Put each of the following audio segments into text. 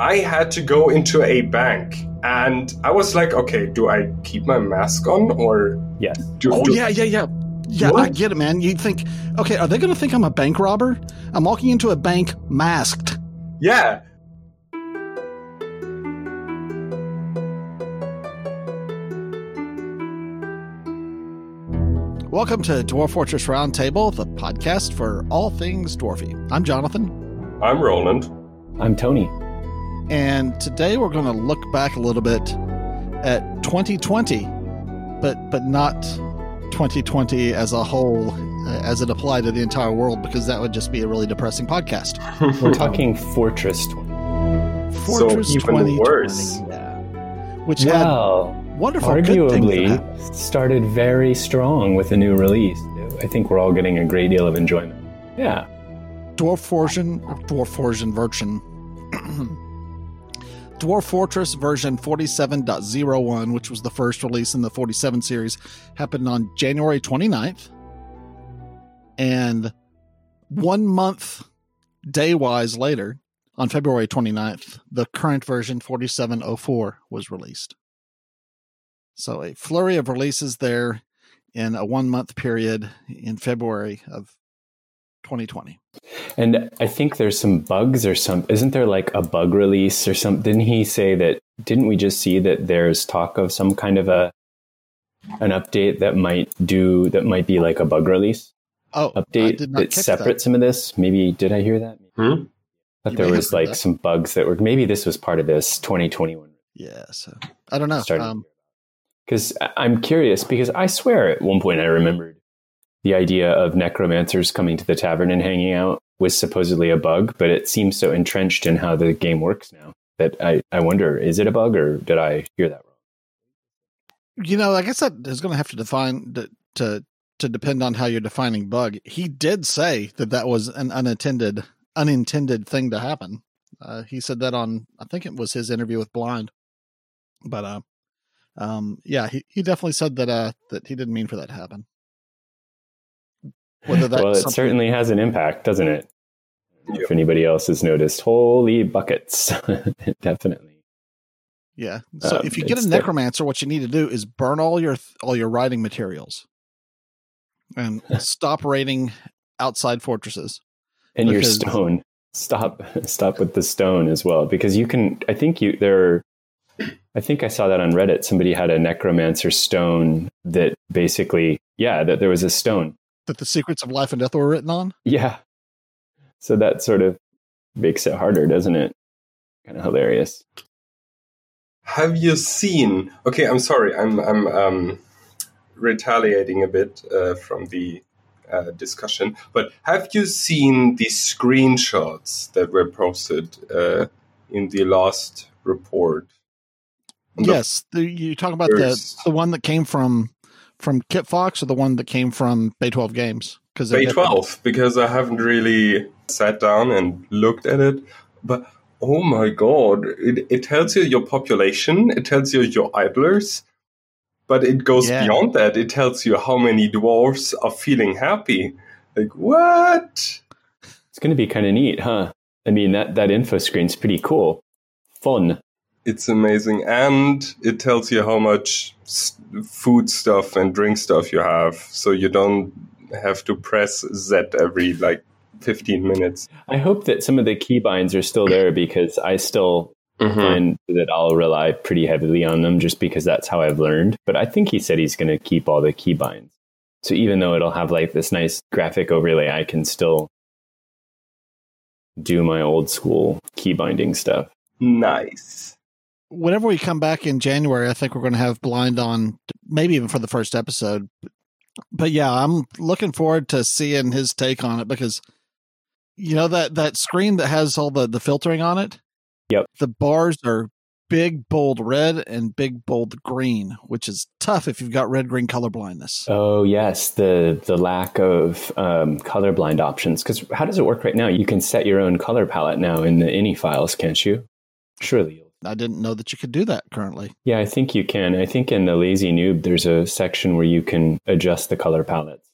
I had to go into a bank and I was like, okay, do I keep my mask on or Yes. do, Oh do- yeah, yeah, yeah. Yeah, I get it, man. You think, okay, are they going to think I'm a bank robber? I'm walking into a bank masked. yeah. Welcome to Dwarf Fortress Roundtable, the podcast for all things dwarfy. I'm Jonathan, I'm Roland. I'm Tony. And today we're going to look back a little bit at 2020, but but not 2020 as a whole, uh, as it applied to the entire world, because that would just be a really depressing podcast. We're talking Fortress 20. Fortress even 2020, worse. yeah, which had wonderful good things that arguably started very strong with a new release. I think we're all getting a great deal of enjoyment. Yeah. Dwarf Fortune, Dwarf Fortune version, Dwarf Fortress version 47.01, which was the first release in the 47 series, happened on January 29th. And one month, day wise later, on February 29th, the current version 4704 was released. So a flurry of releases there in a one month period in February of 2020. And I think there's some bugs or some isn't there like a bug release or something? Didn't he say that didn't we just see that there's talk of some kind of a an update that might do that might be like a bug release Oh, I update did not that catch separate some of this? Maybe did I hear that? Hmm? But there was like that. some bugs that were maybe this was part of this 2021 Yeah, so I don't know. started. Um, Because I'm curious because I swear at one point I remembered the idea of necromancers coming to the tavern and hanging out was supposedly a bug, but it seems so entrenched in how the game works now that I, I wonder is it a bug or did I hear that wrong? you know, I guess that is going to have to define to, to to depend on how you're defining bug. He did say that that was an unintended unintended thing to happen. Uh, he said that on I think it was his interview with Blind, but uh, um, yeah, he, he definitely said that uh that he didn't mean for that to happen. Whether that's well, it something- certainly has an impact, doesn't it? Yeah. If anybody else has noticed, holy buckets, definitely. Yeah. So Um, if you get a necromancer, what you need to do is burn all your all your writing materials, and stop raiding outside fortresses. And your stone. Stop stop with the stone as well. Because you can I think you there I think I saw that on Reddit. Somebody had a necromancer stone that basically yeah, that there was a stone. That the secrets of life and death were written on. Yeah. So that sort of makes it harder, doesn't it? Kind of hilarious. Have you seen? Okay, I'm sorry. I'm I'm um, retaliating a bit uh, from the uh, discussion, but have you seen the screenshots that were posted uh, in the last report? Yes, the, you talk about the the one that came from from Kitfox or the one that came from Bay Twelve Games because Bay 12 because I haven't really sat down and looked at it. But oh my god, it, it tells you your population, it tells you your idlers, but it goes Yeah. beyond that. It tells you how many dwarves are feeling happy. Like, what? It's going to be kind of neat, huh? I mean, that, that info screen's pretty cool. Fun. It's amazing. And it tells you how much food stuff and drink stuff you have. So you don't have to press Z every like 15 minutes. I hope that some of the keybinds are still there because I still mm-hmm. find that I'll rely pretty heavily on them just because that's how I've learned. But I think he said he's going to keep all the keybinds. So even though it'll have like this nice graphic overlay, I can still do my old school key binding stuff. Nice. Whenever we come back in January, I think we're going to have Blind on, maybe even for the first episode. But yeah, I'm looking forward to seeing his take on it because you know that that screen that has all the the filtering on it. Yep. The bars are big bold red and big bold green, which is tough if you've got red green color blindness. Oh yes, the the lack of um, colorblind options. Because how does it work right now? You can set your own color palette now in the ini files, can't you? Surely. I didn't know that you could do that currently. Yeah, I think you can. I think in the Lazy Newb, there's a section where you can adjust the color palettes.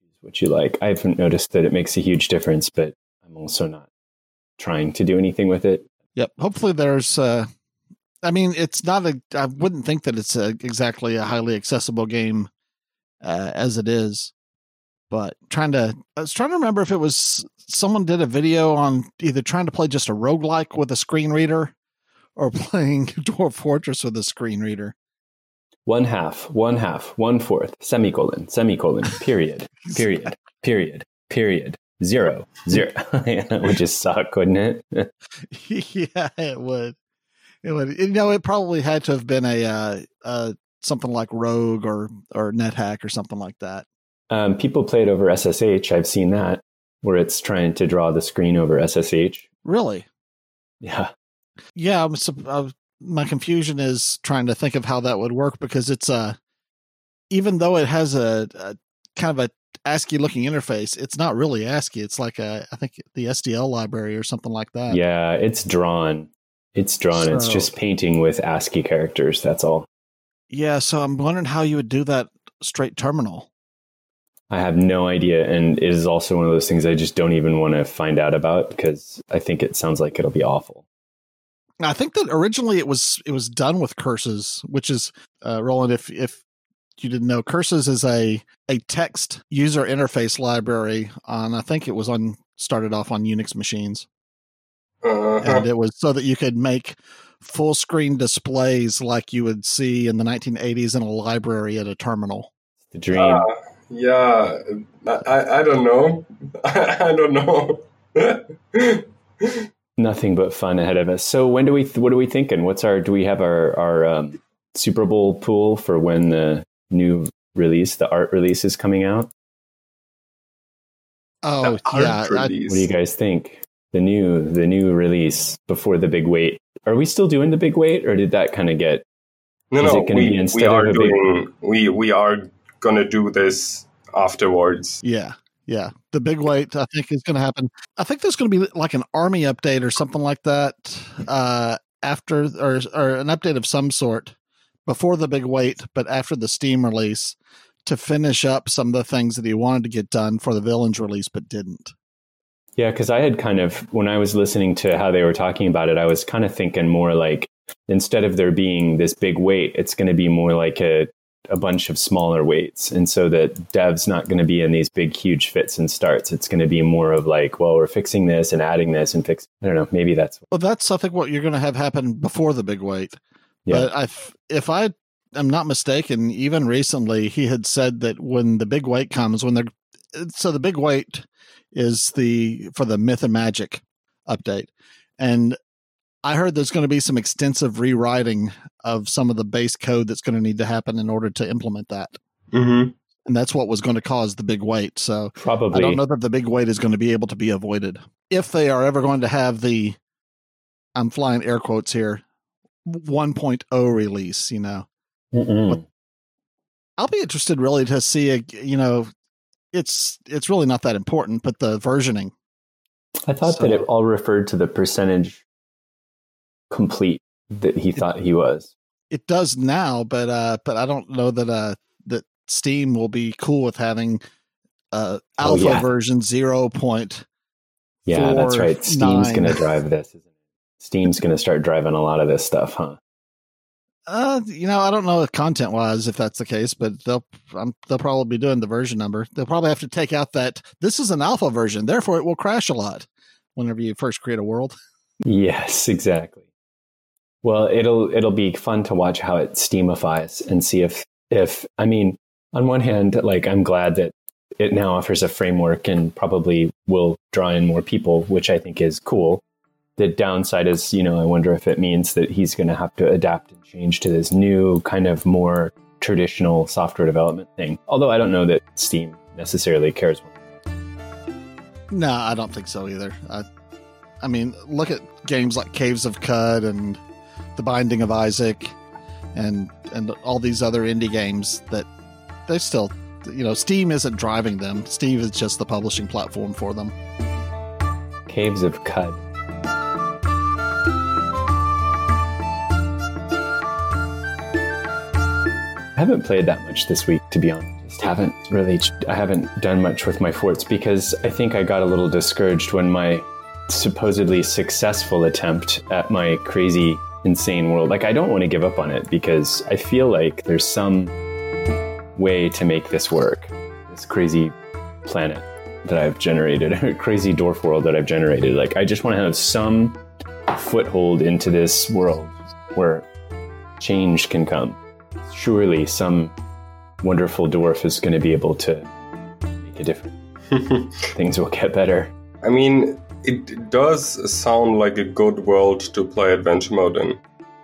Choose What you like. I haven't noticed that it makes a huge difference, but I'm also not trying to do anything with it. Yep. Hopefully, there's. Uh, I mean, it's not a. I wouldn't think that it's a, exactly a highly accessible game uh, as it is, but trying to. I was trying to remember if it was someone did a video on either trying to play just a roguelike with a screen reader or playing Dwarf Fortress with a screen reader. One half, one half, one fourth, semicolon, semicolon, period, period, period, period, zero, zero, Would just suck, wouldn't it? yeah, it would. It would. You know, it probably had to have been a uh, uh, something like Rogue or or NetHack or something like that. Um, people play it over SSH. I've seen that where it's trying to draw the screen over SSH. Really? Yeah. Yeah, I'm, uh, my confusion is trying to think of how that would work because it's a uh, even though it has a, a kind of a ASCII looking interface, it's not really ASCII. It's like a I think the SDL library or something like that. Yeah, it's drawn. It's drawn. So, it's just painting with ASCII characters. That's all. Yeah, so I'm wondering how you would do that straight terminal. I have no idea, and it is also one of those things I just don't even want to find out about because I think it sounds like it'll be awful. I think that originally it was it was done with curses, which is uh, Roland. If if you didn't know, curses is a a text user interface library on. I think it was on started off on Unix machines, uh-huh. and it was so that you could make full screen displays like you would see in the 1980s in a library at a terminal. The dream. Uh, yeah, I I don't know. I don't know. nothing but fun ahead of us. So when do we? What are we thinking? What's our? Do we have our our um, Super Bowl pool for when the new release, the art release, is coming out? Oh yeah. I, what do you guys think? The new the new release before the big wait. Are we still doing the big wait, or did that kind of get? No, no. we, we are doing. Big... We we are gonna do this afterwards. Yeah. Yeah, the big wait I think is going to happen. I think there's going to be like an army update or something like that uh, after, or or an update of some sort before the big wait, but after the Steam release to finish up some of the things that he wanted to get done for the Villains release, but didn't. Yeah, because I had kind of when I was listening to how they were talking about it, I was kind of thinking more like instead of there being this big wait, it's going to be more like a a bunch of smaller waits. And so that dev's not going to be in these big, huge fits and starts. It's going to be more of like, well, we're fixing this and adding this and fix. I don't know. Maybe that's. Well, that's, I think, what you're going to have happen before the big wait. Yeah. But I, if I am not mistaken, even recently, he had said that when the big wait comes, when they're, so the big wait is the, for the myth and magic update. And I heard there's going to be some extensive rewriting of some of the base code that's going to need to happen in order to implement that. Mm-hmm. And that's what was going to cause the big wait. So probably I don't know that the big wait is going to be able to be avoided if they are ever going to have the. I'm flying air quotes here. 1.0 release, you know. I'll be interested really to see a, you know, it's it's really not that important, but the versioning. I thought so, that it all referred to the percentage complete that he thought he was. It does now, but uh, but I don't know that uh that Steam will be cool with having uh alpha oh, yeah. version zero point. Yeah, that's right. Steam's going to drive this. Steam's going to start driving a lot of this stuff, huh? Uh, you know, I don't know content wise if that's the case, but they'll um, they'll probably be doing the version number. They'll probably have to take out that this is an alpha version, therefore it will crash a lot whenever you first create a world. yes, exactly. Well, it'll it'll be fun to watch how it steamifies and see if if I mean, on one hand, like I'm glad that it now offers a framework and probably will draw in more people, which I think is cool. The downside is, you know, I wonder if it means that he's going to have to adapt and change to this new kind of more traditional software development thing. Although I don't know that Steam necessarily cares. No, I don't think so either. I, I mean, look at games like Caves of Qud and the Binding of Isaac, and and all these other indie games that they still, you know, Steam isn't driving them. Steam is just the publishing platform for them. Caves of Qud. I haven't played that much this week, to be honest. Haven't really. I haven't done much with my forts because I think I got a little discouraged when my supposedly successful attempt at my crazy, insane world. Like, I don't want to give up on it because I feel like there's some way to make this work. This crazy planet that I've generated, a crazy dwarf world that I've generated. Like, I just want to have some foothold into this world where change can come. Surely some wonderful dwarf is going to be able to make a difference. Things will get better. I mean, it does sound like a good world to play adventure mode in.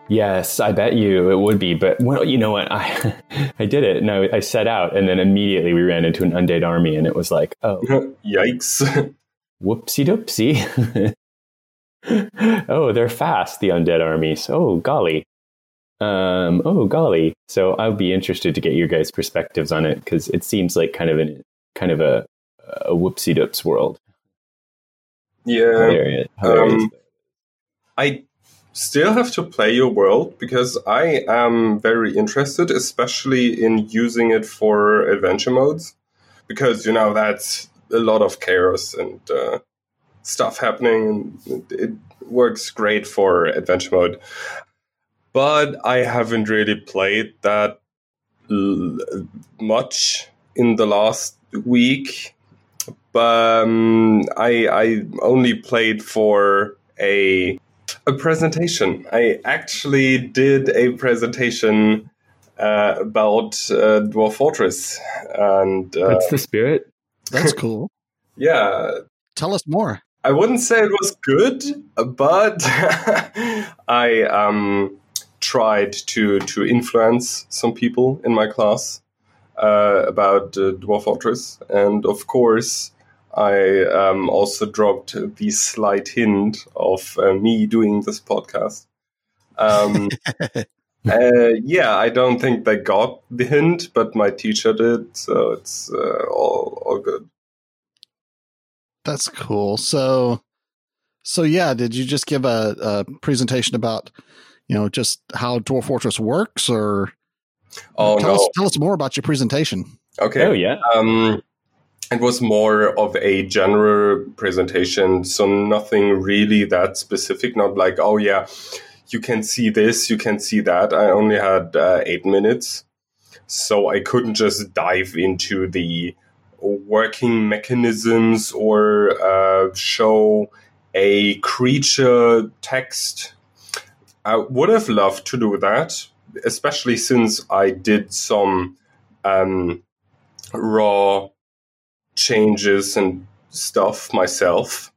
Yes, I bet you it would be. But well, you know what? I I did it. No, I set out, and then immediately we ran into an undead army, and it was like, oh, yikes! Whoopsie doopsie. oh, they're fast, the undead armies. Oh, golly. Um, oh, golly. So I'll be interested to get your guys' perspectives on it because it seems like kind of an kind of a a whoopsie doops world. Yeah. Um, I still have to play your world because I am very interested, especially in using it for adventure modes, because you know that's a lot of chaos and uh, stuff happening. And it works great for adventure mode, but I haven't really played that l- much in the last week. But um, I I only played for a a presentation. I actually did a presentation uh, about uh, Dwarf Fortress, and uh, That's the spirit. That's cool. yeah, Tell us more. I wouldn't say it was good, but I um, tried to to influence some people in my class uh, about uh, Dwarf Fortress, and of course, I um, also dropped the slight hint of uh, me doing this podcast. Um, uh, yeah, I don't think they got the hint, but my teacher did, so it's uh, all all good. That's cool. So, so yeah, did you just give a, a presentation about, you know, just how Dwarf Fortress works, or Oh tell no! us tell us more about your presentation? Okay. Oh yeah. Um, it was more of a general presentation, so nothing really that specific. Not like, oh yeah, you can see this, you can see that. I only had uh, eight minutes, so I couldn't just dive into the working mechanisms or uh, show a creature text. I would have loved to do that, especially since I did some um, raw changes and stuff myself.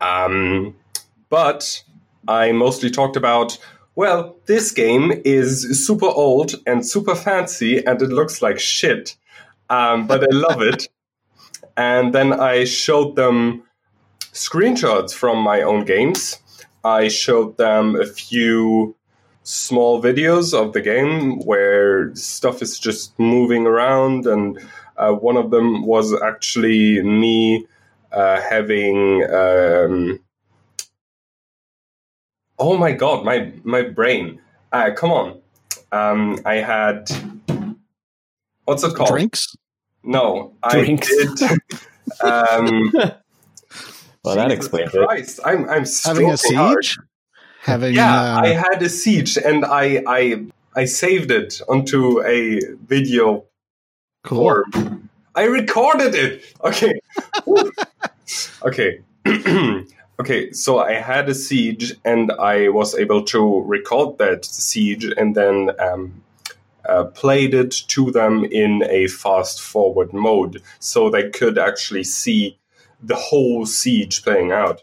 Um, but I mostly talked about, well, this game is super old and super fancy and it looks like shit, um, but I love it. And then I showed them screenshots from my own games. I showed them a few small videos of the game where stuff is just moving around and uh, one of them was actually me uh, having. Um, oh my god, my my brain! Uh, come on, um, I had what's it called? Drinks. No, Drinks. I did. um, well, that explains it. I'm I'm Having a stroking hard. siege. Having Yeah, uh, I had a siege, and I I I saved it onto a video cool. I recorded it. Okay. okay. okay, so I had a siege and I was able to record that siege and then um, uh, played it to them in a fast forward mode so they could actually see the whole siege playing out.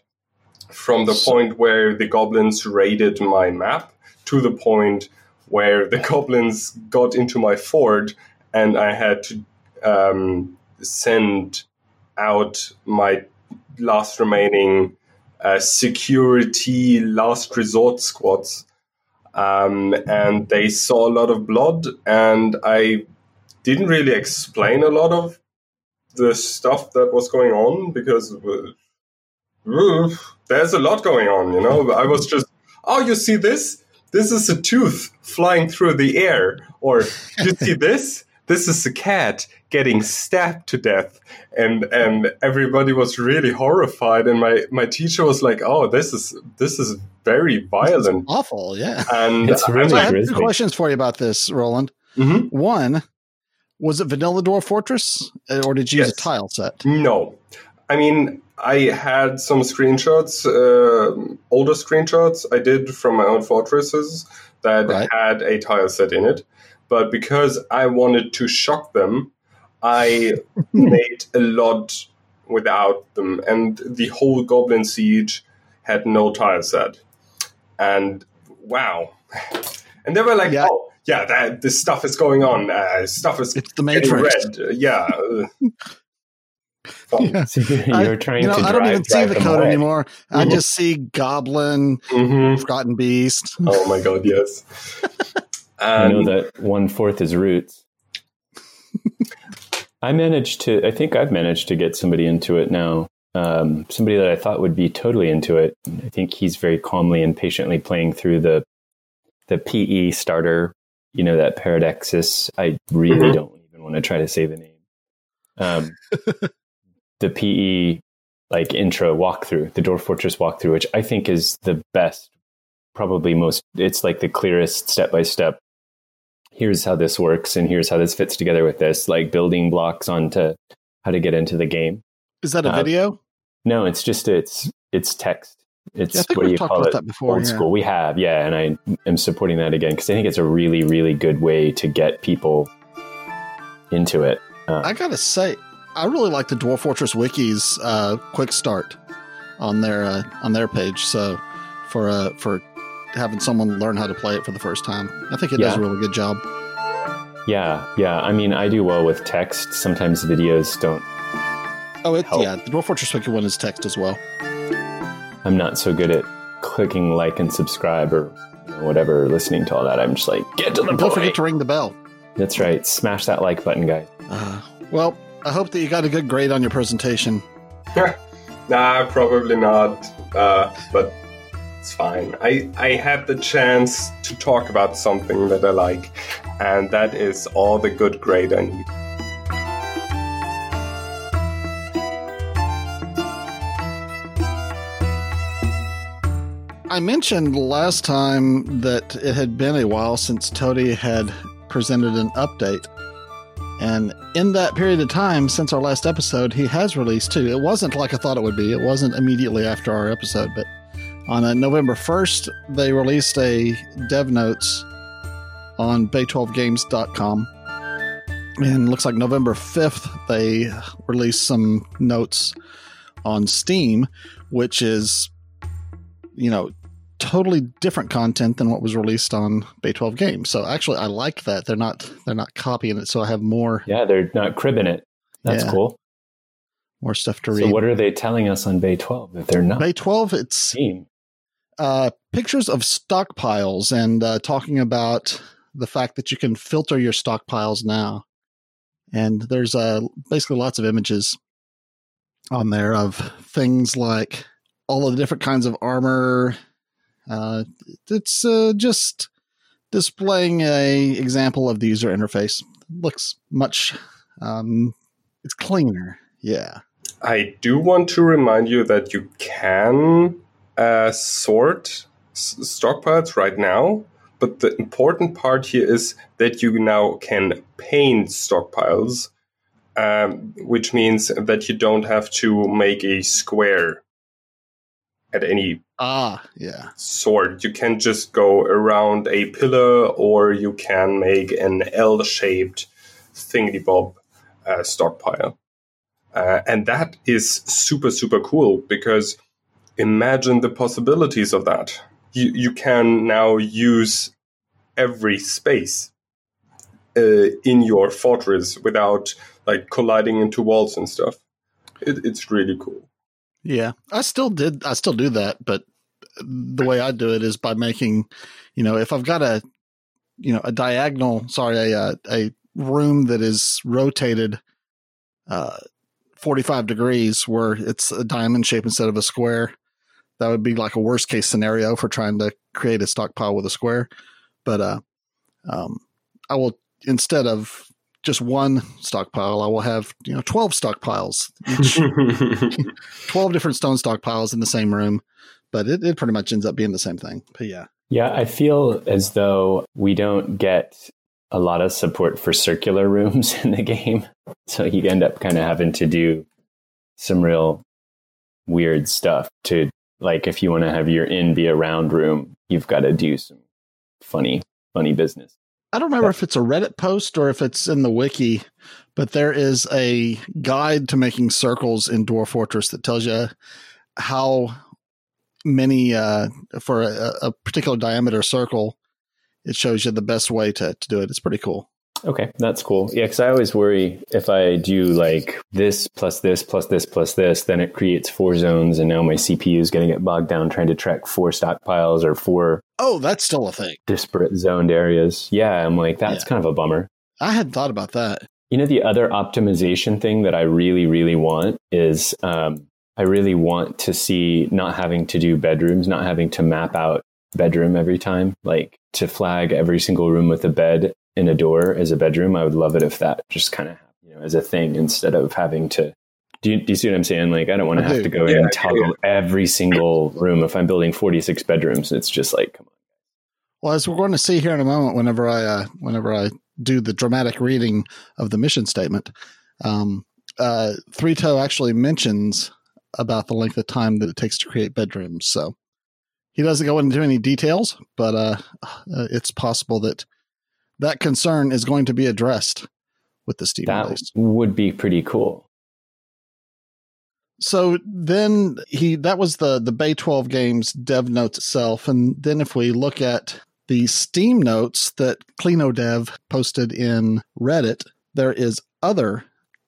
From the point where the goblins raided my map to the point where the goblins got into my fort and I had to um, send out my last remaining uh, security last resort squads. Um, and they saw a lot of blood, and I didn't really explain a lot of the stuff that was going on because uh, there's a lot going on, you know. I was just, oh, you see this? This is a tooth flying through the air. Or you see this? This is a cat getting stabbed to death and and everybody was really horrified and my my teacher was like oh this is this is very violent. awful yeah. And It's really so i have two questions for you about this roland. Mhm. one was it vanilla Dwarf Fortress uh, or did you use a tile set? No, I mean I had some screenshots, uh, older screenshots I did from my own fortresses that Right. had a tile set in it, but because I wanted to shock them, I made a lot without them, and the whole Goblin Siege had no tile set, and wow, and they were like, Yeah. oh. Yeah, that this stuff is going on. Uh, stuff is it's the getting matrix red. Uh, yeah. fun. Yeah. You're I- you know, to I drive, don't even see the code away. anymore. I Mhm. just see Goblin, Mhm. Forgotten Beast. Oh my god, yes. I know that one fourth is roots. I managed to. I think I've managed to get somebody into it now. Um, somebody that I thought would be totally into it. I think he's very calmly and patiently playing through the the PE starter. You know that Peridexis. I really Mhm. don't even want to try to say the name. Um, the PE like intro walkthrough, the Dwarf Fortress walkthrough, which I think is the best, probably most. It's like the clearest step by step here's how this works and here's how this fits together with this like building blocks onto how to get into the game Is that a Uh, video? no it's just it's it's text it's Yeah, what do you call it that before. old yeah. school we have yeah and i am supporting that again because i think it's a really really good way to get people into it uh, I gotta say, I really like the Dwarf Fortress Wiki's uh, quick start on their uh, on their page. So for uh, for having someone learn how to play it for the first time, I think it does a really good job. yeah yeah i mean i do well with text sometimes videos don't Oh, it, Help. yeah, the Dwarf Fortress Wiki one is text as well. i'm not so good at clicking like and subscribe or you know, whatever listening to all that i'm just like get to the And don't point forget to ring the bell. that's right smash that like button guys Uh, well, I hope that you got a good grade on your presentation. nah, probably not. Uh, but it's fine. I I had the chance to talk about something that I like, and that is all the good grade I need. I mentioned last time that it had been a while since Toady had presented an update. And in that period of time, since our last episode, he has released two. It wasn't like I thought it would be. It wasn't immediately after our episode, but on uh, November 1st, they released a dev notes on bay12games.com. And looks like November 5th, they released some notes on Steam, which is, you know, totally different content than what was released on Bay 12 Games. So actually, I like that they're not they're not copying it. So I have more Yeah, they're not cribbing it. That's Yeah. cool. more stuff to read. So what are they telling us on Bay 12 that they're not Bay 12, it's team? Uh, pictures of stockpiles and uh, talking about the fact that you can filter your stockpiles now. And there's uh, basically lots of images on there of things like all of the different kinds of armor. Uh, it's uh, just displaying a example of the user interface. Looks much, um, it's cleaner. Yeah. I do want to remind you that you can uh, sort s- stockpiles right now, but the important part here is that you now can paint stockpiles, um, which means that you don't have to make a square at any Ah, yeah. sort. You can just go around a pillar, or you can make an L-shaped thingy bob uh, stockpile. Uh, and that is super, super cool because imagine the possibilities of that. You, you can now use every space uh, in your fortress without like colliding into walls and stuff. It, it's really cool. Yeah, I still did. I still do that, but the way I do it is by making, you know, if I've got a, you know, a diagonal, sorry, a a room that is rotated, uh, forty five degrees, where it's a diamond shape instead of a square. That would be like a worst case scenario for trying to create a stockpile with a square. But uh, um, I will instead of just one stockpile. I will have you know twelve stockpiles, each, twelve different stone stockpiles in the same room. But it, it pretty much ends up being the same thing. But yeah, Yeah, I feel as though we don't get a lot of support for circular rooms in the game. So you end up kind of having to do some real weird stuff to like if you want to have your in be a round room, you've got to do some funny funny business. I don't remember if it's a Reddit post or if it's in the wiki, but there is a guide to making circles in Dwarf Fortress that tells you how many uh, for a, a particular diameter circle. It shows you the best way to, to do it. It's pretty cool. Okay, that's cool. Yeah, because I always worry if I do like this plus this plus this plus this, then it creates four zones, and now my CPU is going to get bogged down trying to track four stockpiles or four Oh, that's still a thing. disparate zoned areas. Yeah, I'm like, that's Yeah. kind of a bummer. I hadn't thought about that. You know, the other optimization thing that I really, really want is um, I really want to see not having to do bedrooms, not having to map out bedroom every time, like to flag every single room with a bed and a door as a bedroom. I would love it if that just kind of, you know, as a thing instead of having to. Do you, do you see what I'm saying? Like, I don't want to have to go Yeah, in and toggle every single room. If I'm building 46 bedrooms, it's just like, come on. Well, as we're going to see here in a moment, whenever I uh, whenever I do the dramatic reading of the mission statement, um, uh, Three Toe actually mentions about the length of time that it takes to create bedrooms. So he doesn't go into any details, but uh, uh, it's possible that that concern is going to be addressed with the Steam That release. would be pretty cool. So then he that was the the Bay 12 games dev notes itself and then if we look at the Steam notes that CleanoDev posted in Reddit there is other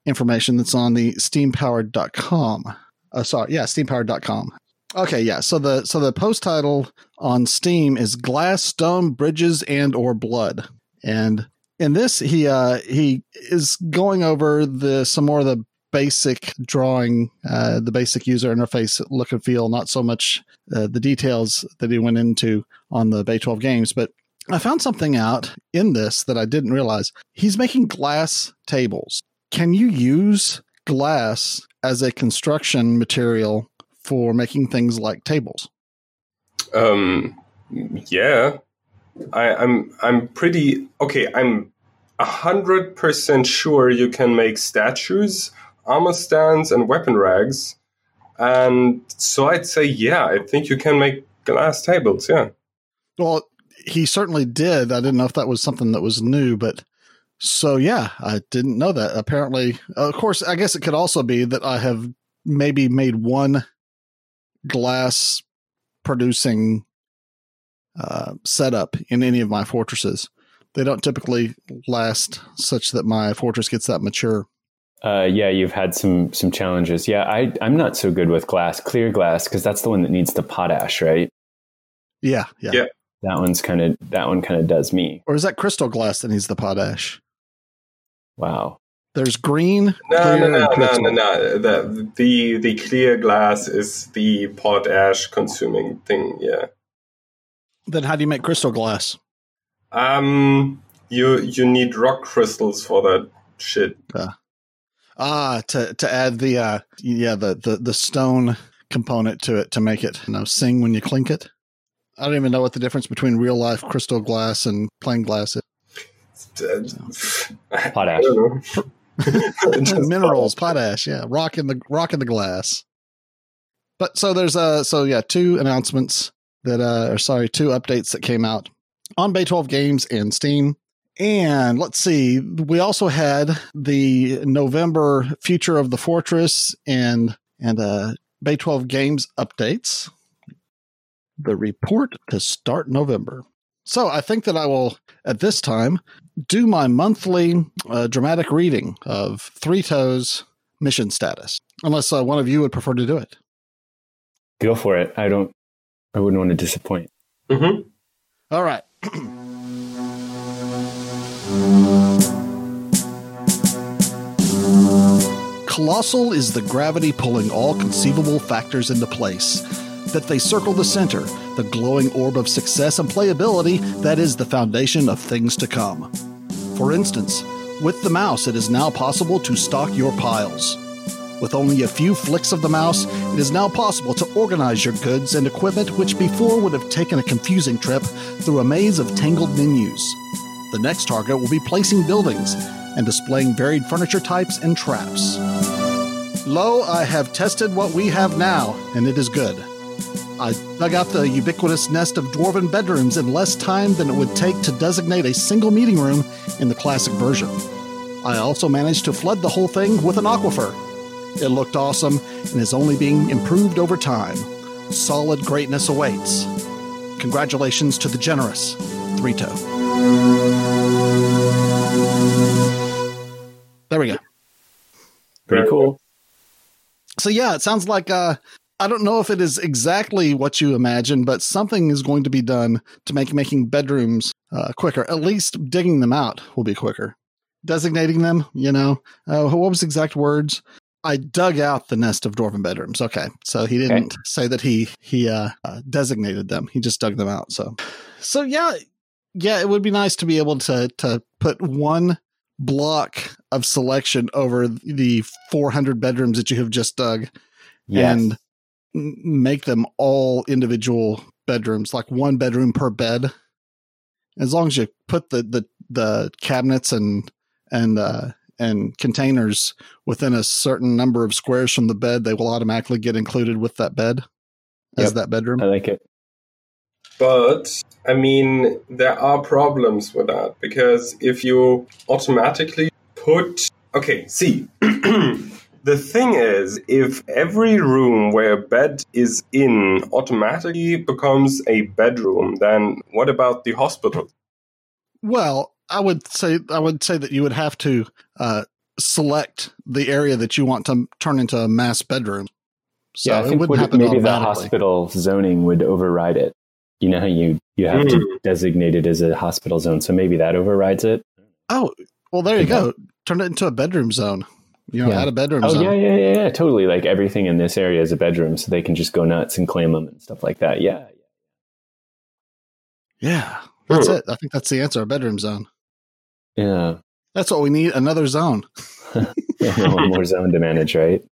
information that's on the steampowered.com. Uh, sorry, yeah, steampowered.com. Okay, yeah. So the so the post title on Steam is Glass, Stone, Bridges, and or Blood. And in this he uh he is going over the some more of the basic drawing, uh, the basic user interface look and feel, not so much uh, the details that he went into on the Bay 12 games. But I found something out in this that I didn't realize. He's making glass tables. Can you use glass as a construction material for making things like tables? Um, yeah, I, I'm I'm pretty okay. I'm a hundred percent sure you can make statues, armor stands, and weapon racks. And so I'd say, yeah, I think you can make glass tables. Yeah. Well, he certainly did. I didn't know if that was something that was new, but so yeah, I didn't know that. Apparently, of course, I guess it could also be that I have maybe made one glass producing uh, setup in any of my fortresses. They don't typically last such that my fortress gets that mature. Uh, yeah, you've had some some challenges. Yeah, I I'm not so good with glass, clear glass, because that's the one that needs the potash, right? Yeah, yeah. Yeah. That one's kind of that one kind of does me. Or is that crystal glass that needs the potash? Wow. There's green. No, clear, no, no, no, no, no. The, the the clear glass is the potash consuming thing. Yeah. Then how do you make crystal glass? Um, you you need rock crystals for that shit. Ah, to to add the uh yeah the the the stone component to it to make it you know sing when you clink it. I don't even know what the difference between real life crystal glass and plain glass is. I Potash. don't know. Minerals, potash, yeah, rock in the rock in the glass. But so there's uh so yeah two announcements that uh or sorry two updates that came out on Bay 12 Games and Steam. And let's see, we also had the November Future of the Fortress and and uh Bay 12 Games updates. The report to start November. So I think that I will at this time do my monthly uh, dramatic reading of Three Toes mission status. Unless uh, one of you would prefer to do it. Go for it. I don't. I wouldn't want to disappoint. Mhm. All right. Colossal is the gravity pulling all conceivable factors into place. That they circle the center, the glowing orb of success and playability that is the foundation of things to come. For instance, With the mouse, it is now possible to stock your piles. With only a few flicks of the mouse, it is now possible to organize your goods and equipment which before would have taken a confusing trip through a maze of tangled menus. The next target will be placing buildings and displaying varied furniture types and traps. Lo, I have tested what we have now, and it is good. I dug out the ubiquitous nest of dwarven bedrooms in less time than it would take to designate a single meeting room in the classic version. I also managed to flood the whole thing with an aquifer. It looked awesome and is only being improved over time. Solid greatness awaits. Congratulations to the generous Three-Toe. There we go. Pretty cool. So yeah, it sounds like uh I don't know if it is exactly what you imagine, but something is going to be done to make making bedrooms uh, quicker. At least digging them out will be quicker. Designating them, you know, uh, what was the exact words? I dug out the nest of dwarven bedrooms. Okay, so he didn't okay. say that he he uh, uh, designated them. He just dug them out. So, so yeah, yeah, it would be nice to be able to to put one block of selection over the 400 bedrooms that you have just dug, yes. and make them all individual bedrooms, like one bedroom per bed. As long as you put the the, the cabinets and and uh, and containers within a certain number of squares from the bed, they will automatically get included with that bed as yep. that bedroom. I like it. But I mean, there are problems with that because if you automatically put okay, see, The thing is, if every room where a bed is in automatically becomes a bedroom, then what about the hospital? Well, I would say I would say that you would have to uh, select the area that you want to turn into a mass bedroom. So yeah, I think would, maybe the hospital zoning would override it. You know how you you have mm. to hmm. designate it as a hospital zone, so maybe that overrides it. Oh, well, there you go. Turn it into a bedroom zone. You know, yeah. add a bedroom. Oh zone. yeah, yeah, yeah, yeah, totally. Like everything in this area is a bedroom, so they can just go nuts and claim them and stuff like that. Yeah, yeah, that's it. I think that's the answer. A bedroom zone. Yeah, that's what we need. Another zone. one more zone to manage, right?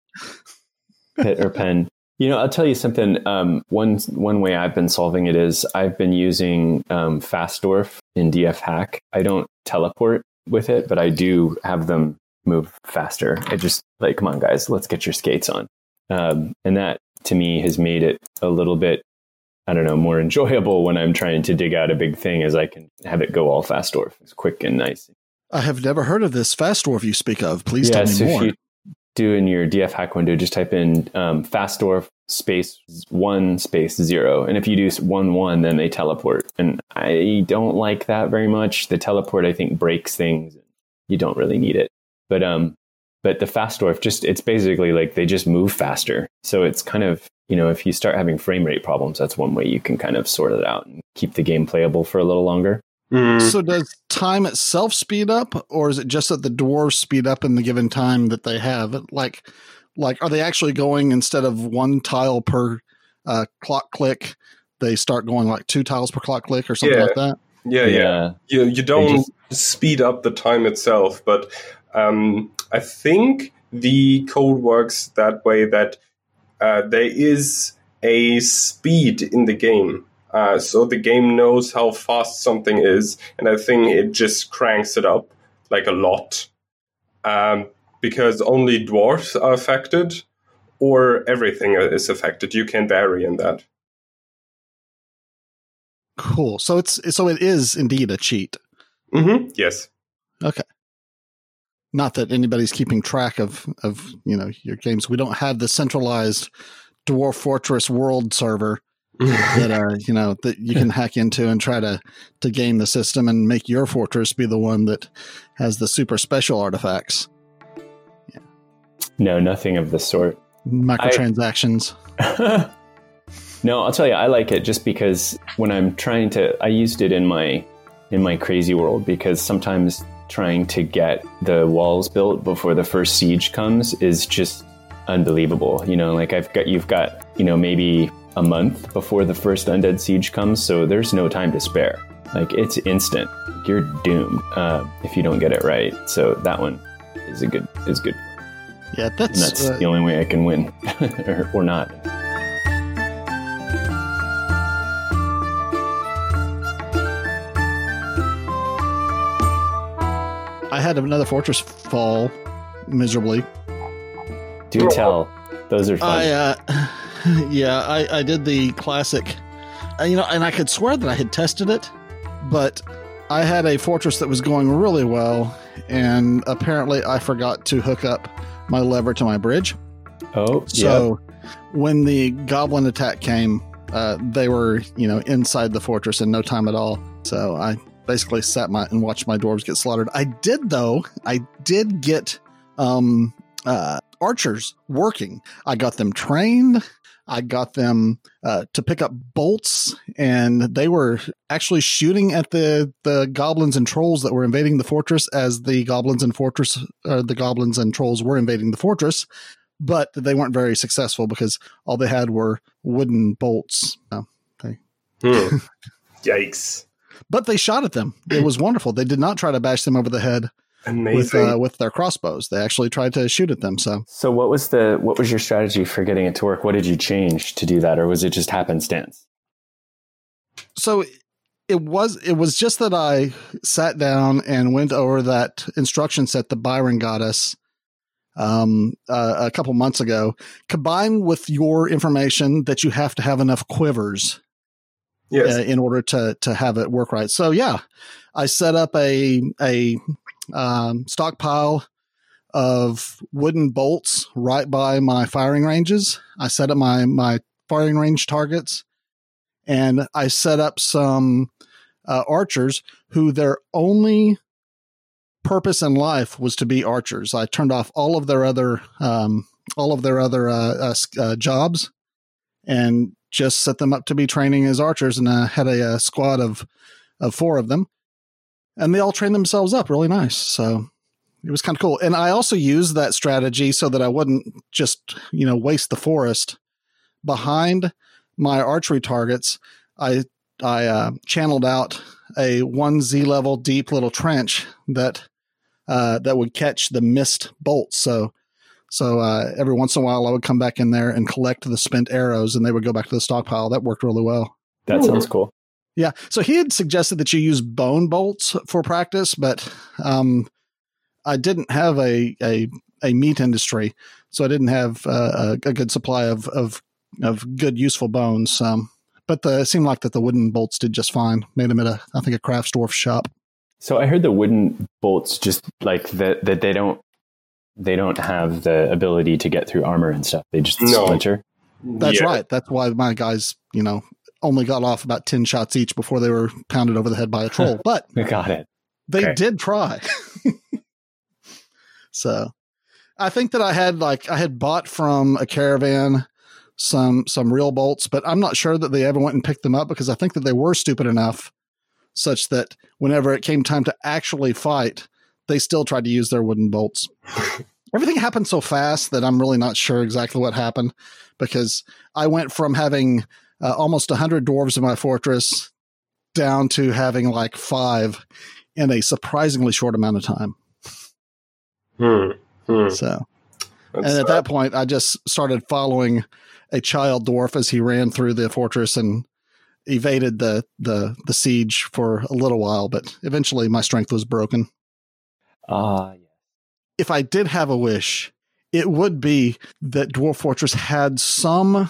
Pit or pen. You know, I'll tell you something. Um, one one way I've been solving it is I've been using um, Fastdwarf in DF Hack. I don't teleport with it, but I do have them move faster. I just like, come on, guys, let's get your skates on. Um, and that to me has made it a little bit, I don't know, more enjoyable when I'm trying to dig out a big thing as I can have it go all Fastdwarf. It's quick and nice. I have never heard of this Fastdwarf you speak of. Please yeah, tell me so more. If you do in your DF hack window, just type in um, Fastdwarf space one space zero. And if you do one one, then they teleport. And I don't like that very much. The teleport, I think, breaks things. You don't really need it. But um, but the fast dwarf just it's basically like they just move faster. So it's kind of you know if you start having frame rate problems, that's one way you can kind of sort it out and keep the game playable for a little longer. Mm. So does time itself speed up, or is it just that the dwarves speed up in the given time that they have? Like, like are they actually going instead of one tile per uh, clock click? They start going like two tiles per clock click or something yeah. like that. Yeah, yeah. yeah. You you don't just, speed up the time itself, but um, I think the code works that way that uh, there is a speed in the game. Uh, so the game knows how fast something is, and I think it just cranks it up like a lot. Um, because only dwarfs are affected, or everything is affected. You can vary in that. Cool. So it's so it is indeed a cheat. Mm-hmm. Yes. Okay not that anybody's keeping track of of you know your games. We don't have the centralized Dwarf Fortress world server that uh you know that you can hack into and try to to game the system and make your fortress be the one that has the super special artifacts. Yeah. No, nothing of the sort. Microtransactions. I, no, I'll tell you, I like it just because when I'm trying to, I used it in my in my crazy world because sometimes trying to get the walls built before the first siege comes is just unbelievable. You know, like I've got you've got, you know, maybe a month before the first undead siege comes, so there's no time to spare. Like it's instant. You're doomed uh, if you don't get it right. So that one is a good is good. Yeah, And that's, that's uh, the only way I can win, or, or not. I had another fortress fall miserably. Do tell. Those are fun. I uh, yeah, I, I did the classic, uh, you know, and I could swear that I had tested it, but I had a fortress that was going really well, and apparently I forgot to hook up my lever to my bridge. oh, yeah. So when the goblin attack came, uh, they were you know inside the fortress in no time at all. So I basically sat my and watched my dwarves get slaughtered. I did though. I did get um, uh, archers working. I got them trained. I got them uh, to pick up bolts, and they were actually shooting at the the goblins and trolls that were invading the fortress as the goblins and fortress uh, the goblins and trolls were invading the fortress but they weren't very successful because all they had were wooden bolts. Uh, Hmm. Yikes. But they shot at them. It was wonderful. They did not try to bash them over the head with uh, with their crossbows. They actually tried to shoot at them. So So what was the what was your strategy for getting it to work? What did you change to do that, or was it just happenstance? so it was it was just that I sat down and went over that instruction set that Byron got us um, uh, a couple months ago, combined with your information that you have to have enough quivers yes. uh, in order to to have it work right. So yeah, I set up a a um, stockpile of wooden bolts right by my firing ranges. I set up my my firing range targets, and I set up some uh, archers who their only purpose in life was to be archers. I turned off all of their other um, all of their other uh, uh, uh, jobs and just set them up to be training as archers. And I had a, uh squad of of four of them, and they all trained themselves up really nice. So it was kind of cool. And I also used that strategy so that I wouldn't just you know waste the forest behind my archery targets. I I uh, channeled out a one Z level deep little trench that uh, that would catch the missed bolts. So so uh, every once in a while, I would come back in there and collect the spent arrows, and they would go back to the stockpile. That worked really well. That Ooh. sounds cool. Yeah. So he had suggested that you use bone bolts for practice, but um, I didn't have a, a a meat industry, so I didn't have uh, a, a good supply of of of good useful bones. Um, but the, it seemed like that the wooden bolts did just fine. Made them at a I think a craft store shop. So I heard the wooden bolts just like that that they don't they don't have the ability to get through armor and stuff. They just No. splinter. That's Yeah. right. That's why my guys, you know, only got off about ten shots each before they were pounded over the head by a troll. But Got it. they Okay. did try. so I think that I had like I had bought from a caravan some some real bolts, but I'm not sure that they ever went and picked them up because I think that they were stupid enough such that whenever it came time to actually fight, they still tried to use their wooden bolts. Everything happened so fast that I'm really not sure exactly what happened because I went from having uh, almost 100 dwarves in my fortress down to having like five in a surprisingly short amount of time. Hmm. Hmm. So, That's, and at that point, I just started following a child dwarf as he ran through the fortress and evaded the the the siege for a little while. But eventually, my strength was broken. Ah, yeah. If I did have a wish, it would be that Dwarf Fortress had some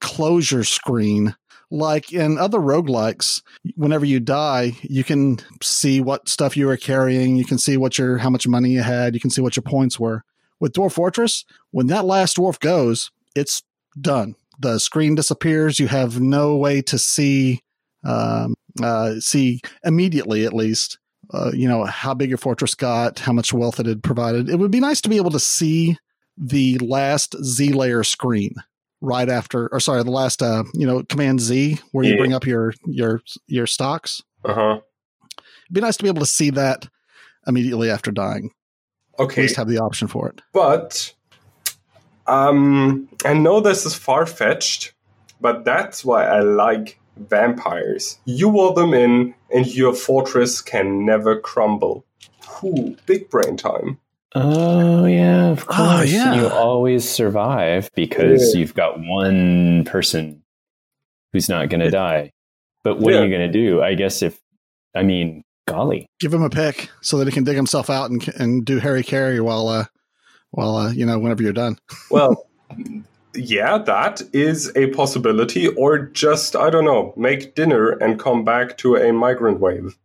closure screen. Like in other roguelikes, whenever you die, you can see what stuff you were carrying. You can see what your how much money you had. You can see what your points were. With Dwarf Fortress, when that last dwarf goes, it's done. The screen disappears. You have no way to see um, uh, see immediately, at least. Uh, you know how big your fortress got, how much wealth it had provided. It would be nice to be able to see the last Z layer screen right after, or sorry, the last uh, you know Command Z where you Yeah. bring up your your your stocks. uh-huh. It'd be nice to be able to see that immediately after dying. Okay. At least have the option for it. But um, I know this is far fetched, but that's why I like vampires. You wall them in, and your fortress can never crumble. Ooh, big brain time. Oh yeah, of course. Oh, yeah. You always survive because Yeah. you've got one person who's not going to die. But what Yeah. are you going to do? I guess if I mean, golly, Give him a pick so that he can dig himself out and and do hara-kiri while uh while uh, you know whenever you're done. Well, yeah, that is a possibility. Or just, I don't know, make dinner and come back to a migrant wave.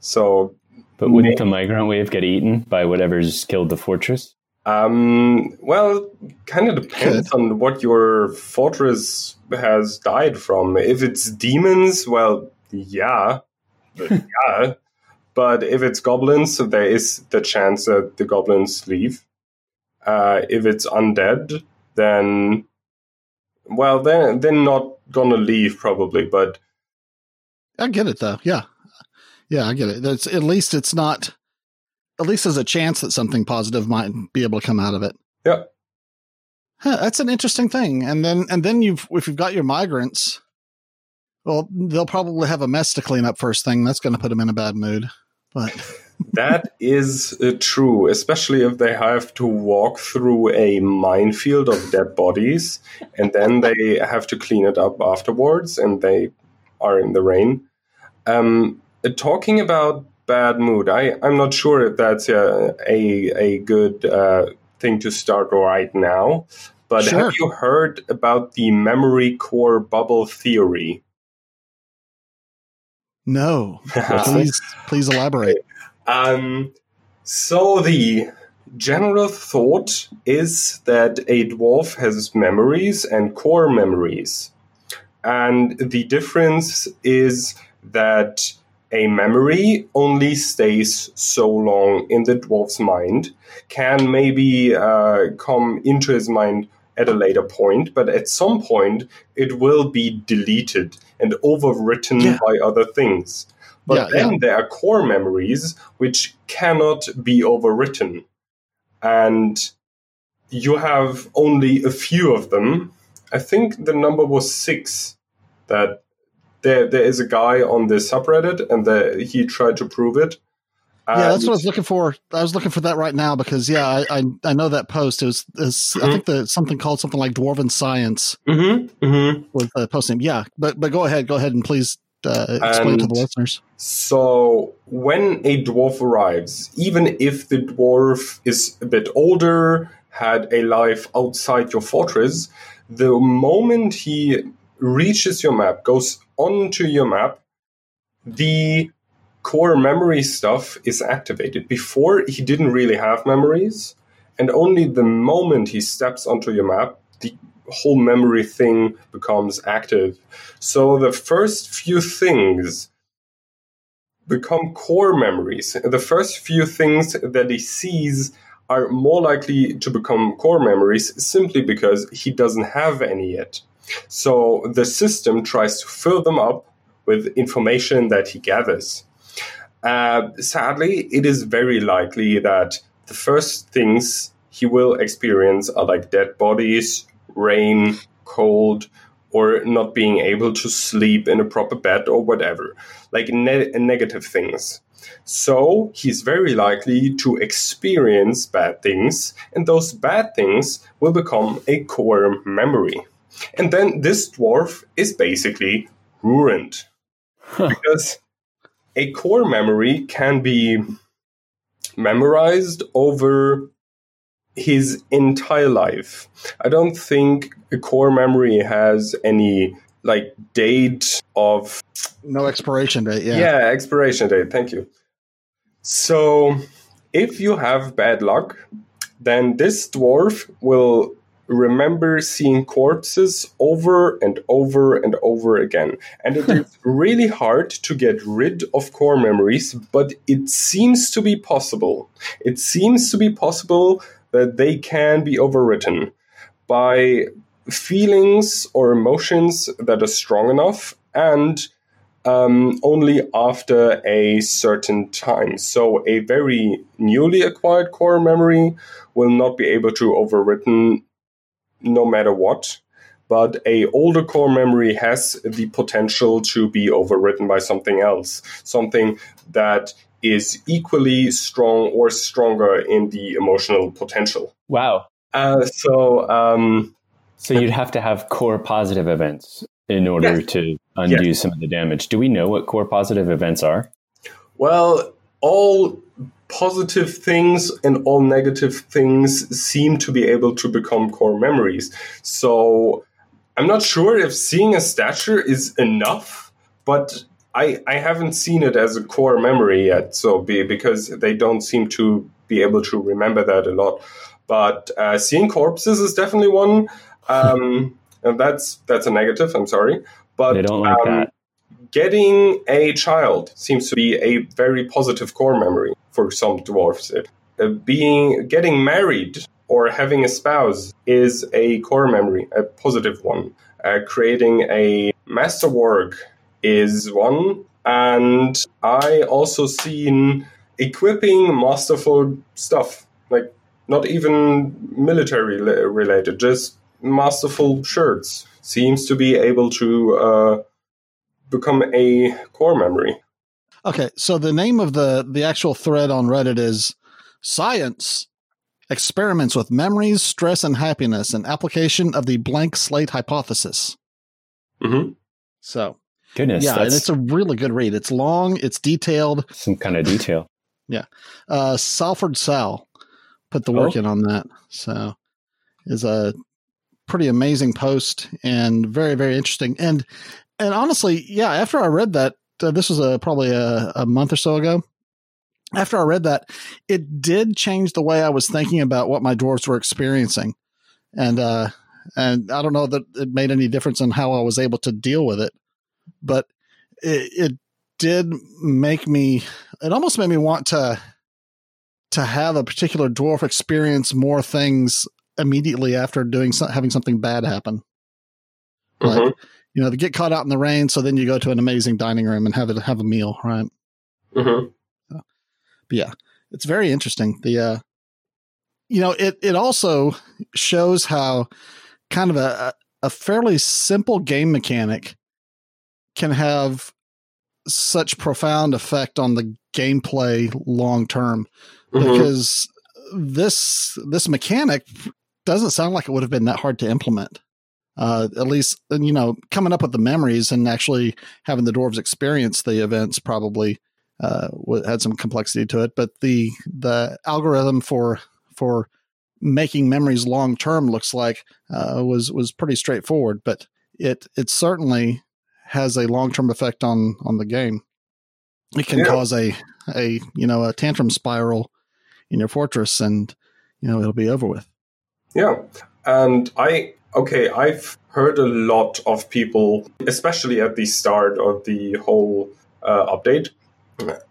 So, but wouldn't the migrant wave get eaten by whatever's killed the fortress? um, well, kind of depends on what your fortress has died from. If it's demons, well, yeah, but yeah. But if it's goblins, there is the chance that the goblins leave. Uh, if it's undead, then well, then they're not gonna leave probably. But I get it though. Yeah, yeah, I get it. It's, at least it's not. At least there's a chance that something positive might be able to come out of it. yeah, Huh, that's an interesting thing. And then and then you've if you've got your migrants, well, they'll probably have a mess to clean up first thing. That's going to put them in a bad mood. But that is uh, true, especially if they have to walk through a minefield of dead bodies, and then they have to clean it up afterwards, and they are in the rain. Um, uh, talking about bad mood, I I'm not sure if that's a a, a good uh, thing to start right now. But Sure. have you heard about the memory core bubble theory? no, please please elaborate. Um, so the general thought is that a dwarf has memories and core memories. And the difference is that a memory only stays so long in the dwarf's mind, can maybe uh, come into his mind at a later point, but at some point it will be deleted and overwritten Yeah. by other things. But Yeah, then there are core memories which cannot be overwritten. And you have only a few of them. I think the number was six. That there, there is a guy on the subreddit, and the, he tried to prove it. yeah, that's what I was looking for. I was looking for that right now because yeah, I I, I know that post. It was, it was- I think the something called something like Dwarven Science Mhm, mhm. was the post name. Yeah, but but go ahead, go ahead and please uh, explain to And- the listeners. So, when a dwarf arrives, even if the dwarf is a bit older, had a life outside your fortress, the moment he reaches your map, goes onto your map, the core memory stuff is activated. Before, he didn't really have memories, and only the moment he steps onto your map, the whole memory thing becomes active. So, the first few things become core memories. The first few things that he sees are more likely to become core memories simply because he doesn't have any yet. So the system tries to fill them up with information that he gathers. Uh, sadly, it is very likely that the first things he will experience are like dead bodies, rain, cold, or not being able to sleep in a proper bed or whatever, like ne- negative things. So he's very likely to experience bad things, and those bad things will become a core memory. And then this dwarf is basically ruined. Because a core memory can be memorized over his entire life. I don't think a core memory has any like date of No expiration date. Yeah. yeah, expiration date. Thank you. So, if you have bad luck, then this dwarf will remember seeing corpses over and over and over again. And it is really hard to get rid of core memories, but it seems to be possible. It seems to be possible that they can be overwritten by feelings or emotions that are strong enough and um, only after a certain time. So, a very newly acquired core memory will not be able to overwritten no matter what. but a older core memory has the potential to be overwritten by something else, something that is equally strong or stronger in the emotional potential. Wow. Uh, so, um, so you'd have to have core positive events in order yes. to undo yes. some of the damage. Do we know what core positive events are? Well, all positive things and all negative things seem to be able to become core memories. So I'm not sure if seeing a stature is enough, but I, I haven't seen it as a core memory yet. So be, because they don't seem to be able to remember that a lot. But uh, seeing corpses is definitely one. Um, and that's that's a negative. I'm sorry, but they don't like um, that. Getting a child seems to be a very positive core memory for some dwarfs. Uh, being getting married or having a spouse is a core memory, a positive one. Uh, creating a masterwork is one, and I also seen equipping masterful stuff, like not even military related, just masterful shirts seems to be able to uh, become a core memory. Okay, so the name of the the actual thread on Reddit is science experiments with memories, stress, and happiness, an application of the blank slate hypothesis. Mm-hmm. So, goodness, yeah, and it's a really good read. It's long, it's detailed, some kind of detail. yeah, uh, Salford Sal put the work oh. in on that. So, is a pretty amazing post and very very interesting. And and honestly, yeah, after I read that, uh, this was a probably a, a month or so ago. After I read that, it did change the way I was thinking about what my dwarves were experiencing, and uh, and I don't know that it made any difference in how I was able to deal with it, but it, it did make me. It almost made me want to to have a particular dwarf experience more things immediately after doing having something bad happen. Mm-hmm. Like you know, to get caught out in the rain, so then you go to an amazing dining room and have it have a meal, right? Mm-hmm. So, yeah, it's very interesting. The uh, you know, it it also shows how kind of a a fairly simple game mechanic can have such profound effect on the gameplay long term mm-hmm. because this this mechanic doesn't sound like it would have been that hard to implement. Uh, at least, you know, coming up with the memories and actually having the dwarves experience the events probably uh, had some complexity to it. But the the algorithm for for making memories long term looks like uh, was was pretty straightforward. But it it certainly has a long term effect on on the game. It can yeah. cause a a you know a tantrum spiral in your fortress, and you know it'll be over with. Yeah. And I, okay, I've heard a lot of people, especially at the start of the whole uh, update,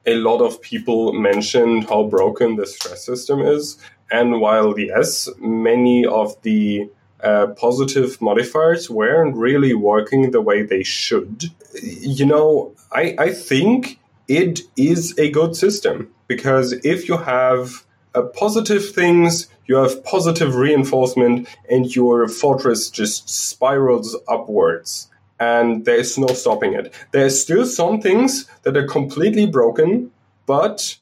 a lot of people mentioned how broken the stress system is. And while, yes, many of the uh, positive modifiers weren't really working the way they should, you know, I, I think it is a good system because if you have uh, positive things, you have positive reinforcement, and your fortress just spirals upwards. And there's no stopping it. There's still some things that are completely broken, but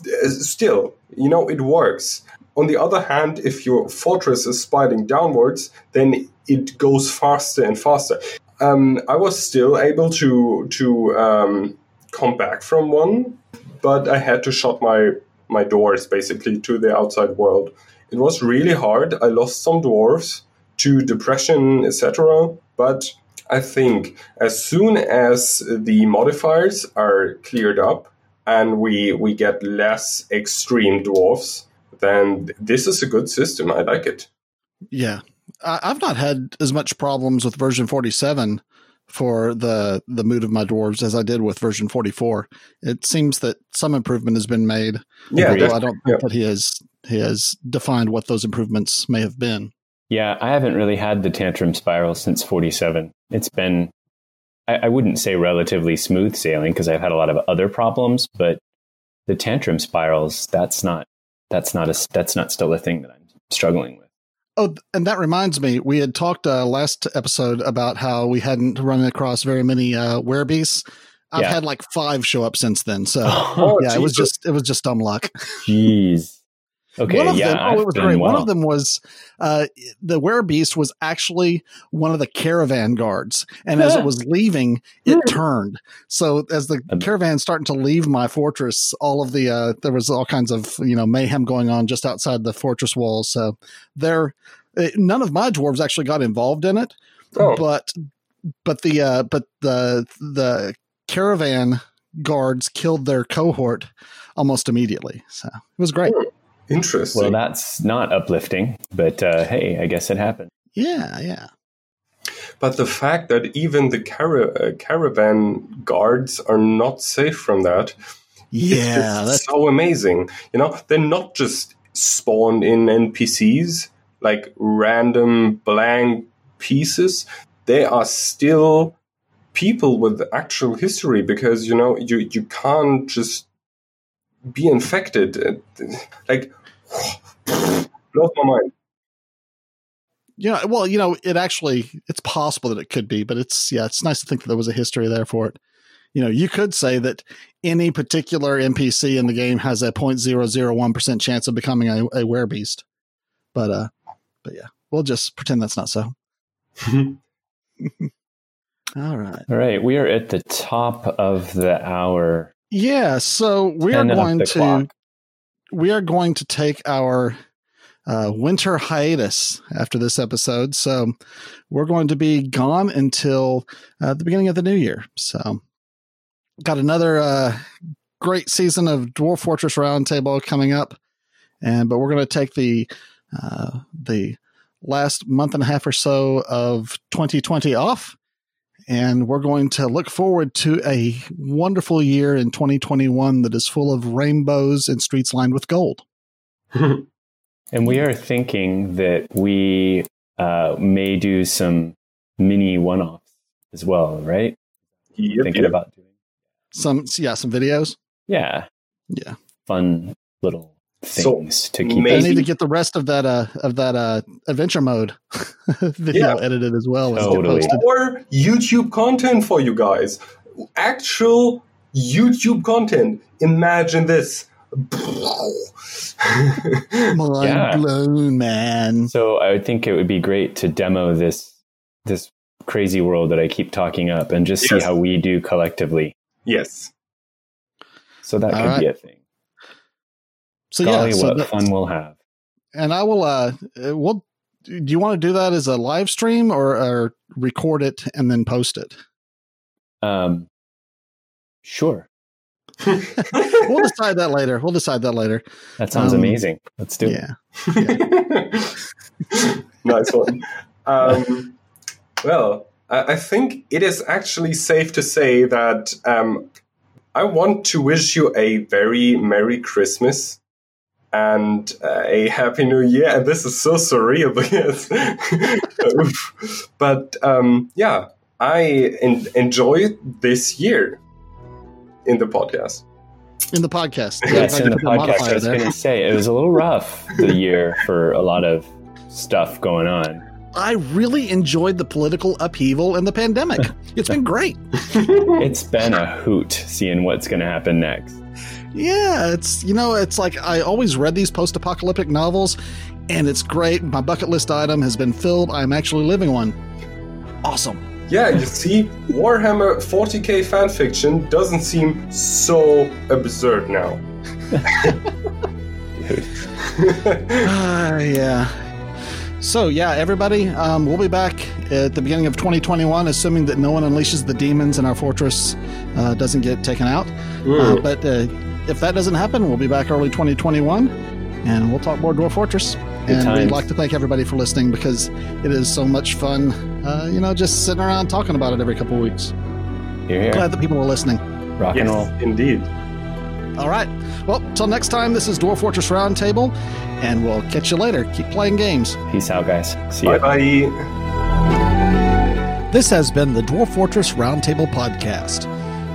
uh, still, you know, it works. On the other hand, if your fortress is spiraling downwards, then it goes faster and faster. Um, I was still able to to um, come back from one, but I had to shut my my doors basically to the outside world. It was really hard. I lost some dwarves to depression, etc. But I think as soon as the modifiers are cleared up and we we get less extreme dwarfs, then this is a good system. I like it. Yeah, I've not had as much problems with version forty seven for the the mood of my dwarves as I did with version 44. It seems that some improvement has been made. Yeah, although I don't think yeah. that he has he has defined what those improvements may have been. Yeah, I haven't really had the tantrum spiral since 47. It's been I, I wouldn't say relatively smooth sailing because I've had a lot of other problems, but the tantrum spirals that's not that's not a that's not still a thing that I'm struggling with. Oh, and that reminds me, we had talked uh, last episode about how we hadn't run across very many uh, werebeasts. I've Yeah. had like five show up since then. So Oh, yeah, it was just it was just dumb luck. Jeez. Okay, one of yeah, them, oh, it was great. One of them was uh, the werebeast was actually one of the caravan guards, and as it was leaving, it turned. So as the caravan starting to leave my fortress, all of the uh, there was all kinds of you know mayhem going on just outside the fortress walls. So there, uh, none of my dwarves actually got involved in it, Oh, but but the uh, but the the caravan guards killed their cohort almost immediately. So it was great. Interesting. Well, that's not uplifting, but uh, hey, I guess it happened. Yeah, yeah. But the fact that even the cara- uh, caravan guards are not safe from that Yeah, that's so amazing. You know, they're not just spawned in NPCs like random blank pieces. They are still people with actual history because you know you you can't just be infected. Uh, Like blows my mind. Yeah, well, you know, it actually it's possible that it could be, but it's yeah, it's nice to think that there was a history there for it. You know, you could say that any particular NPC in the game has a 0.001% chance of becoming a, a werebeast. But uh but yeah, we'll just pretend that's not so. All right. All right, we are at the top of the hour. Yeah, so we are going to clock. we are going to take our uh, winter hiatus after this episode. So we're going to be gone until uh, the beginning of the new year. So got another uh, great season of Dwarf Fortress Roundtable coming up, and but we're going to take the uh, the last month and a half or so of 2020 off. And we're going to look forward to a wonderful year in 2021 that is full of rainbows and streets lined with gold. And we are thinking that we uh, may do some mini one offs as well, right? Yep, Thinking yep. about doing. Some, yeah, some videos. Yeah. Yeah. Fun little So, things to keep. maybe- I need to get the rest of that uh of that uh adventure mode video Yeah. edited as well Totally. posted. Or YouTube content for you guys. Actual YouTube content. Imagine this. Mind Yeah. blown, man. So I would think it would be great to demo this this crazy world that I keep talking up and just see how we do collectively. yes. So that All could right. be a thing. So Golly, yeah, so what that- fun we'll have. and I will uh uh, we'll do you want to do that as a live stream or, or record it and then post it? Um, sure, we'll decide that later. We'll decide that later. that sounds Um, amazing. Let's do it. Yeah. nice one. Um, well, I, I think it is actually safe to say that um, I want to wish you a very Merry Christmas and uh, a Happy New Year. And this is so surreal because, but um, yeah, I en- enjoyed this year in the podcast. In the podcast. Yes, if in the could put a podcast. I was going to say it was a little rough the year for a lot of stuff going on. I really enjoyed the political upheaval and the pandemic. It's been great. It's been a hoot seeing what's going to happen next. Yeah, it's you know, it's like I always read these post-apocalyptic novels, and it's great. My bucket list item has been filled. I'm actually living one. Awesome. Yeah, you see, Warhammer 40k fanfiction doesn't seem so absurd now. Ah, yeah. So yeah, everybody, um, we'll be back at the beginning of 2021, assuming that no one unleashes the demons and our fortress uh, doesn't get taken out. Uh, but uh, if that doesn't happen, we'll be back early 2021, and we'll talk more Dwarf Fortress. and times. we'd like to thank everybody for listening because it is so much fun. Uh, you know, just sitting around talking about it every couple of weeks. You're here. Glad that people are listening. Rock and roll. indeed. All right. Well, till next time, this is Dwarf Fortress Roundtable, and we'll catch you later. Keep playing games. Peace out, guys. See you. Bye bye. This has been the Dwarf Fortress Roundtable Podcast.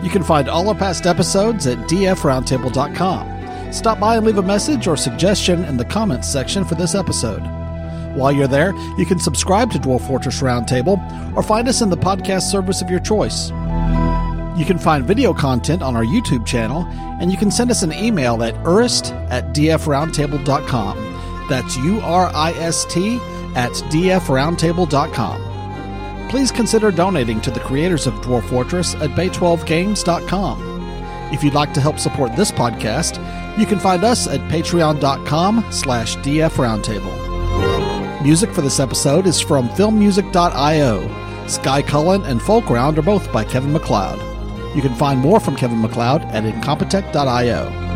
You can find all our past episodes at dfroundtable.com. Stop by and leave a message or suggestion in the comments section for this episode. While you're there, you can subscribe to Dwarf Fortress Roundtable or find us in the podcast service of your choice. You can find video content on our YouTube channel, and you can send us an email at urist at dfroundtable.com. That's U R I S T at dfroundtable.com. Please consider donating to the creators of Dwarf Fortress at bay12games.com. If you'd like to help support this podcast, you can find us at patreon.com slash dfroundtable. Music for this episode is from filmmusic.io. Skye Cuillin and Folkround are both by Kevin MacLeod. You can find more from Kevin MacLeod at incompetech.io.